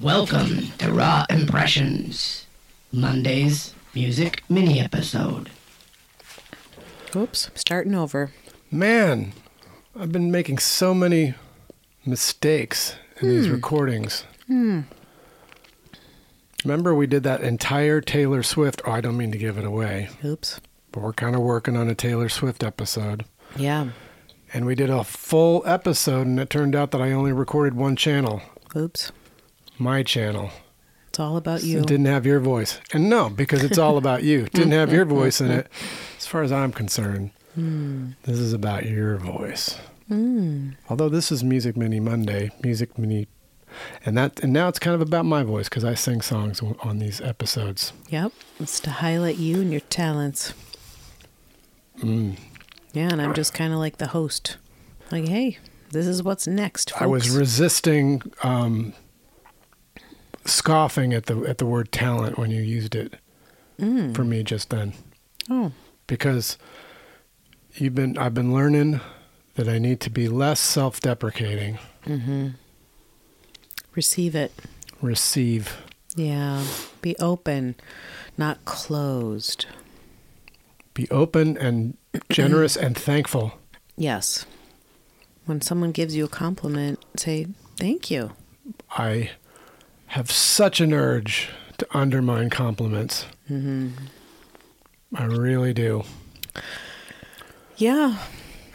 Welcome to Raw Impressions, Monday's music mini episode. Oops, starting over. Man, I've been making so many mistakes in these recordings. Hmm. Remember, we did that entire Taylor Swift. Oh, I don't mean to give it away, Oops. but we're kind of working on a Taylor Swift episode. Yeah. And we did a full episode, and it turned out that I only recorded one channel, Oops. My channel. It's all about you. It didn't have your voice. And no, because it's all about you. It didn't have your voice in it. As far as I'm concerned, this is about your voice. Although this is Music Mini Monday, Music Mini, and that and now it's kind of about my voice because I sing songs on these episodes. Yep. It's to highlight you and your talents. Mm. Yeah, and I'm just kind of like the host. Like, hey, this is what's next. Folks. I was resisting um, scoffing at the at the word talent when you used it mm. for me just then. oh, because you've been I've been learning that I need to be less self-deprecating, mm-hmm. receive it. receive, Yeah. Be open, not closed. be open and generous and thankful. Yes. When someone gives you a compliment, say thank you. I have such an urge to undermine compliments. Mm-hmm. I really do. Yeah.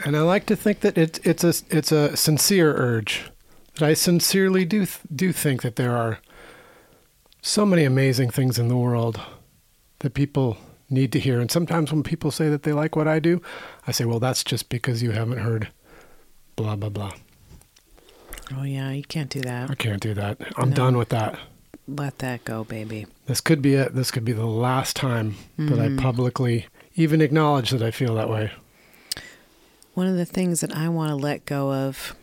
And I like to think that it's it's a it's a sincere urge. That I sincerely do do think that there are so many amazing things in the world that people need to hear. And sometimes when people say that they like what I do, I say, "Well, that's just because you haven't heard blah blah blah." Oh, yeah. You can't do that. I can't do that. I'm No. done with that. Let that go, baby. This could be it. This could be the last time that I publicly even acknowledge that I feel that way. One of the things that I want to let go of,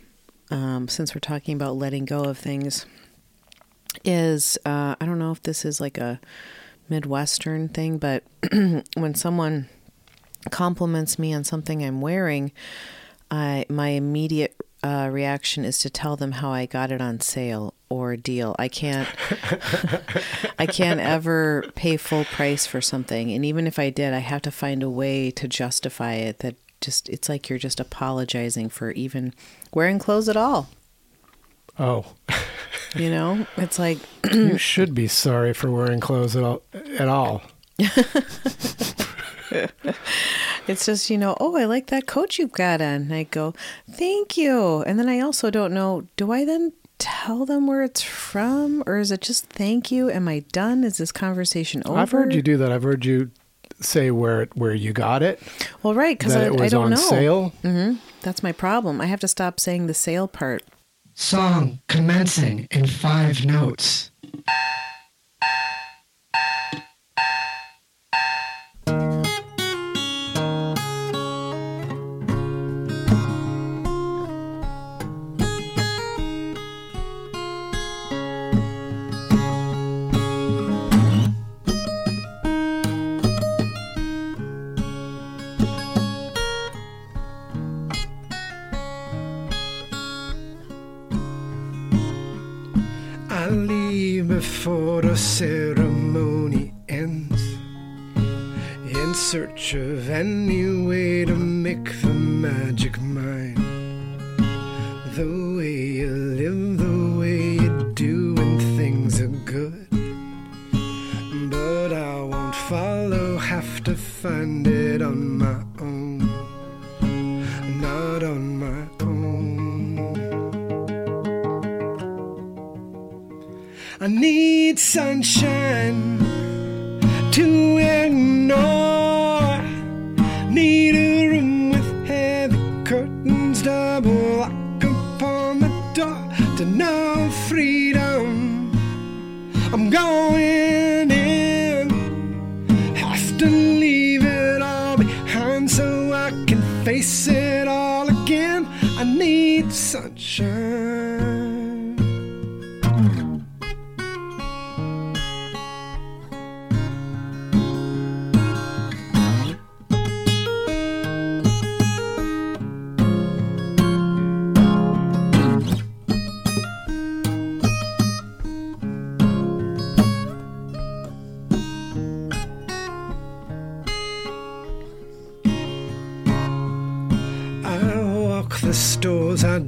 um, since we're talking about letting go of things, is uh, I don't know if this is like a Midwestern thing, but when someone compliments me on something I'm wearing, I my immediate uh, reaction is to tell them how I got it on sale or deal. I can't I can't ever pay full price for something, and even if I did, I have to find a way to justify it. That just it's like you're just apologizing for even wearing clothes at all. Oh, You know, it's like you should be sorry for wearing clothes at all. At all. It's just, you know, oh, I like that coat you've got on. And I go, thank you. And then I also don't know, do I then tell them where it's from or is it just thank you? Am I done? Is this conversation over? I've heard you do that. I've heard you say where it, where you got it. Well, right, because I, it was I don't on know. sale. hmm That's my problem. I have to stop saying the sale part. Song commencing in five notes. Before the ceremony ends in search of any way to make the magic mine. The way you live, the way you do when things are good. But I won't follow, have to find it on my own. Not on my own. I need sunshine to ignore. Need a room with heavy curtains, double lock upon the door. to know freedom. I'm going in. Have to leave it all behind so I can face it all again. I need sunshine.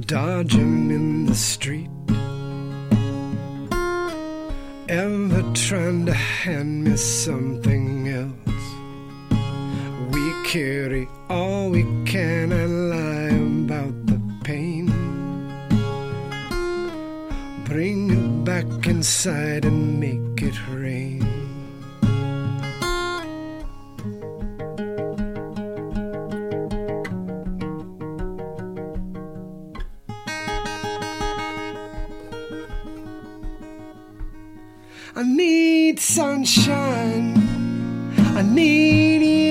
Dodge 'em in the street. Ever trying to hand me something else? We carry all we can and lie about the pain. Bring it back inside and make it rain. I need sunshine. I need you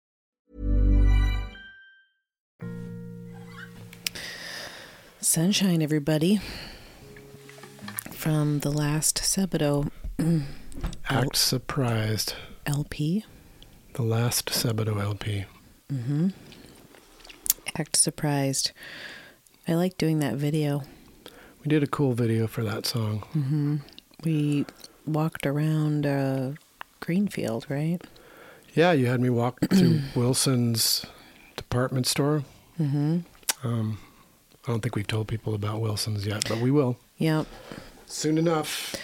Sunshine, everybody. From the last Sebadoh Act surprised. LP. The last Sebadoh LP. Act surprised. I like doing that video. We did a cool video for that song. We walked around uh, Greenfield, right? Yeah, you had me walk through Wilson's department store. Mm-hmm. Um, I don't think we've told people about Wilson's yet, but we will Yep. soon enough.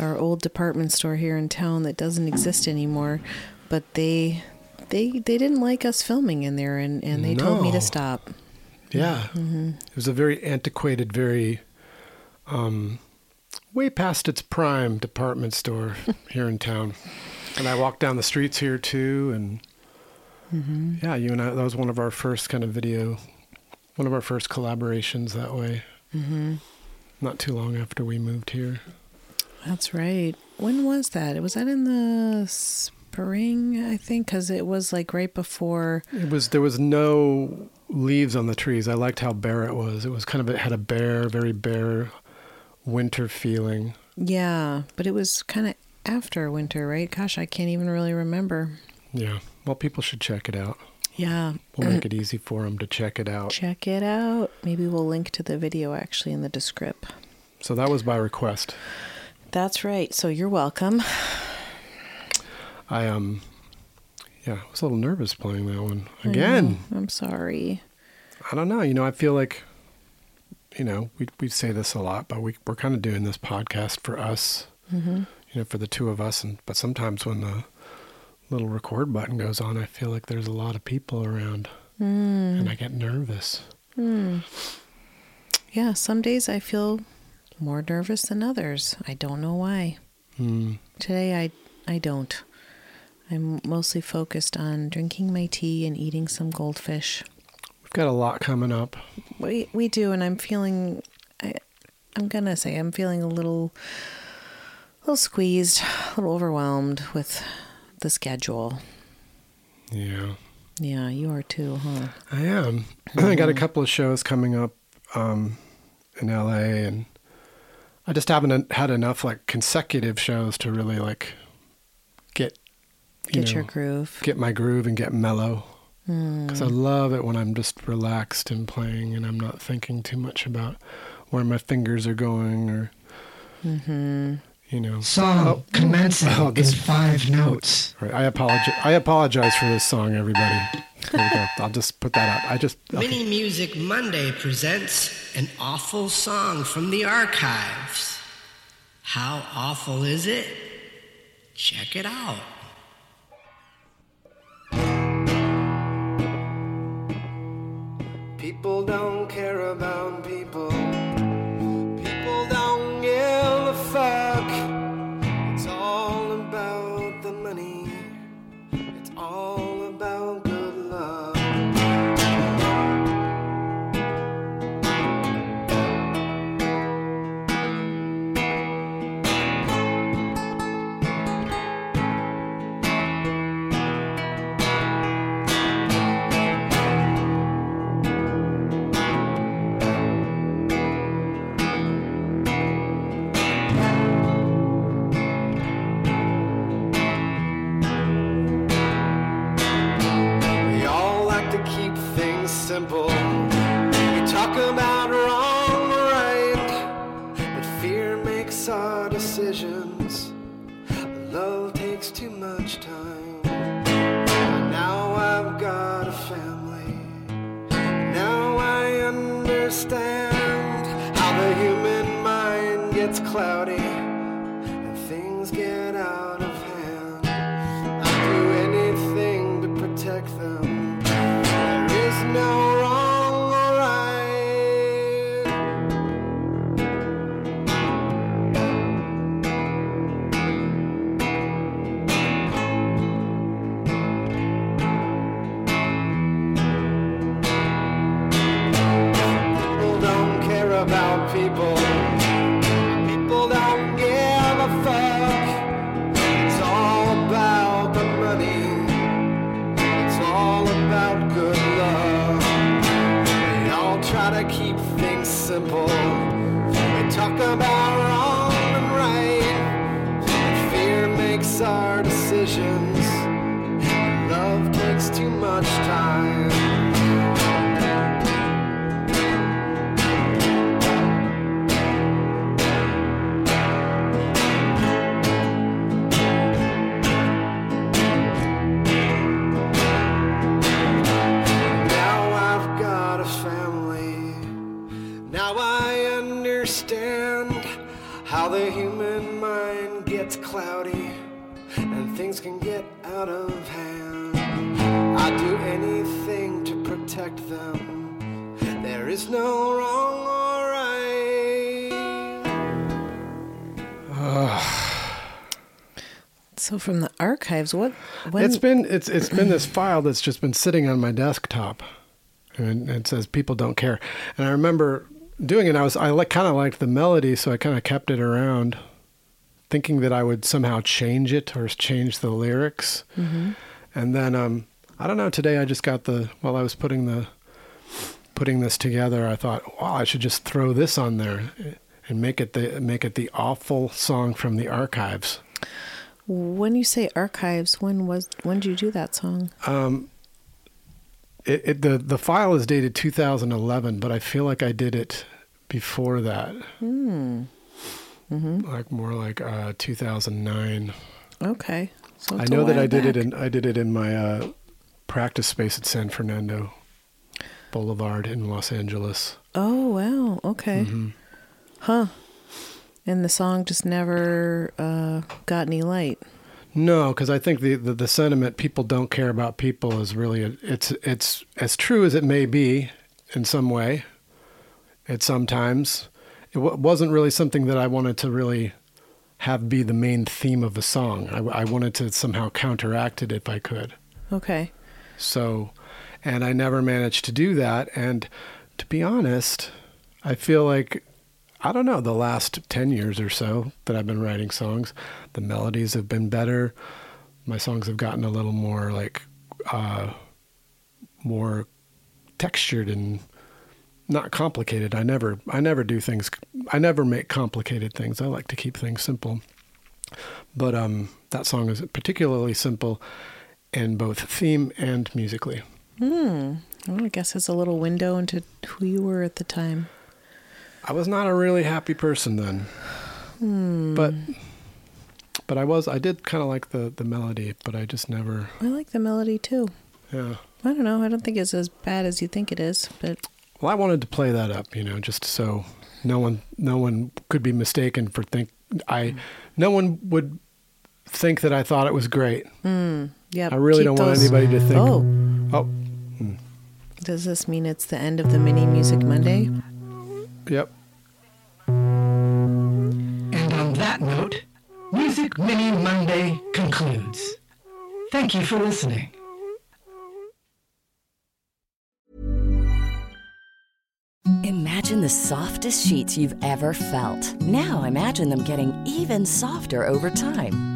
Our old department store here in town that doesn't exist anymore, but they they they didn't like us filming in there and, and they told me to stop. Yeah, it was a very antiquated, very um, way past its prime department store here in town. And I walked down the streets here too, and yeah, you and I. That was one of our first kind of video, one of our first collaborations that way. Mm-hmm. Not too long after we moved here. That's right. When was that? It was that in the spring, I think, because it was like right before. It was there was no leaves on the trees. I liked how bare it was. It was kind of it had a bare, very bare winter feeling. Yeah, but it was kind of after winter, right? Gosh, I can't even really remember. Yeah. Well, people should check it out. Yeah. We'll make it easy for them to check it out. Check it out. Maybe we'll link to the video actually in the descript. So that was by request. That's right. So you're welcome. I um, yeah, I was a little nervous playing that one again. I'm sorry. I don't know. You know, I feel like, you know, we we say this a lot, but we we're kind of doing this podcast for us, Mm-hmm. you know, for the two of us. And but sometimes when the little record button goes on, I feel like there's a lot of people around, Mm. and I get nervous. Yeah, some days I feel more nervous than others. I don't know why. Mm. Today I I don't. I'm mostly focused on drinking my tea and eating some goldfish. We've got a lot coming up. We we do, and I'm feeling. I, I'm gonna say I'm feeling a little, a little squeezed, a little overwhelmed with the schedule. Yeah. Yeah, you are too, huh? I am. I got a couple of shows coming up um, in LA, and I just haven't had enough like consecutive shows to really like get you Get your groove. get my groove and get mellow. Because I love it when I'm just relaxed and playing, and I'm not thinking too much about where my fingers are going or you know. Song oh. commencing oh, this- in five notes. Right, I apologize. I apologize for this song, everybody. Here we go. I'll just put that out. I just okay. Mini Music Monday presents an awful song from the archives. How awful is it? Check it out. People don't care about much time. About good love. We all try to keep things simple. We talk about wrong and right. And fear makes our decisions. Love takes too much time. The human mind gets cloudy and things can get out of hand. I'd do anything to protect them. There is no wrong or right. So from the archives, what? When, It's been it's it's been this file that's just been sitting on my desktop, and it says people don't care. And I remember doing it. I was I like kind of liked the melody, so I kind of kept it around, thinking that I would somehow change it or change the lyrics. And then um, I don't know. Today I just got the while I was putting the putting this together. I thought, wow, I should just throw this on there and make it the make it the awful song from the archives. when you say archives, when was when did you do that song? It, it the the file is dated 2011, but I feel like I did it before that. Hmm. Mm-hmm. Like more like uh, 2009. Okay, so I know that I did it back. in I did it in my uh, practice space at San Fernando Boulevard in Los Angeles. Oh wow. Okay. Mm-hmm. Huh. And the song just never uh, got any light. No, because I think the, the the sentiment "people don't care about people" is really a, it's it's as true as it may be in some way. It sometimes it w- wasn't really something that I wanted to really have be the main theme of the song. I, I wanted to somehow counteract it if I could. Okay. So, and I never managed to do that. And to be honest, I feel like I don't know, the last 10 years or so that I've been writing songs, the melodies have been better. My songs have gotten a little more like, uh, more textured and not complicated. I never, I never do things, I never make complicated things. I like to keep things simple. But um, that song is particularly simple in both theme and musically. Hmm. Well, I guess it's a little window into who you were at the time. I was not a really happy person then. Hmm. But but I was I did kind of like the the melody, but I just never I like the melody too. yeah. I don't know. I don't think it's as bad as you think it is, but Well, I wanted to play that up, you know, just so no one no one could be mistaken for think I hmm. no one would think that I thought it was great. Hmm. yeah. I really don't want anybody to think Oh, Oh, does this mean it's the end of the mini music Monday? yep. Music Mini Monday concludes. Thank you for listening. Imagine the softest sheets you've ever felt. Now imagine them getting even softer over time.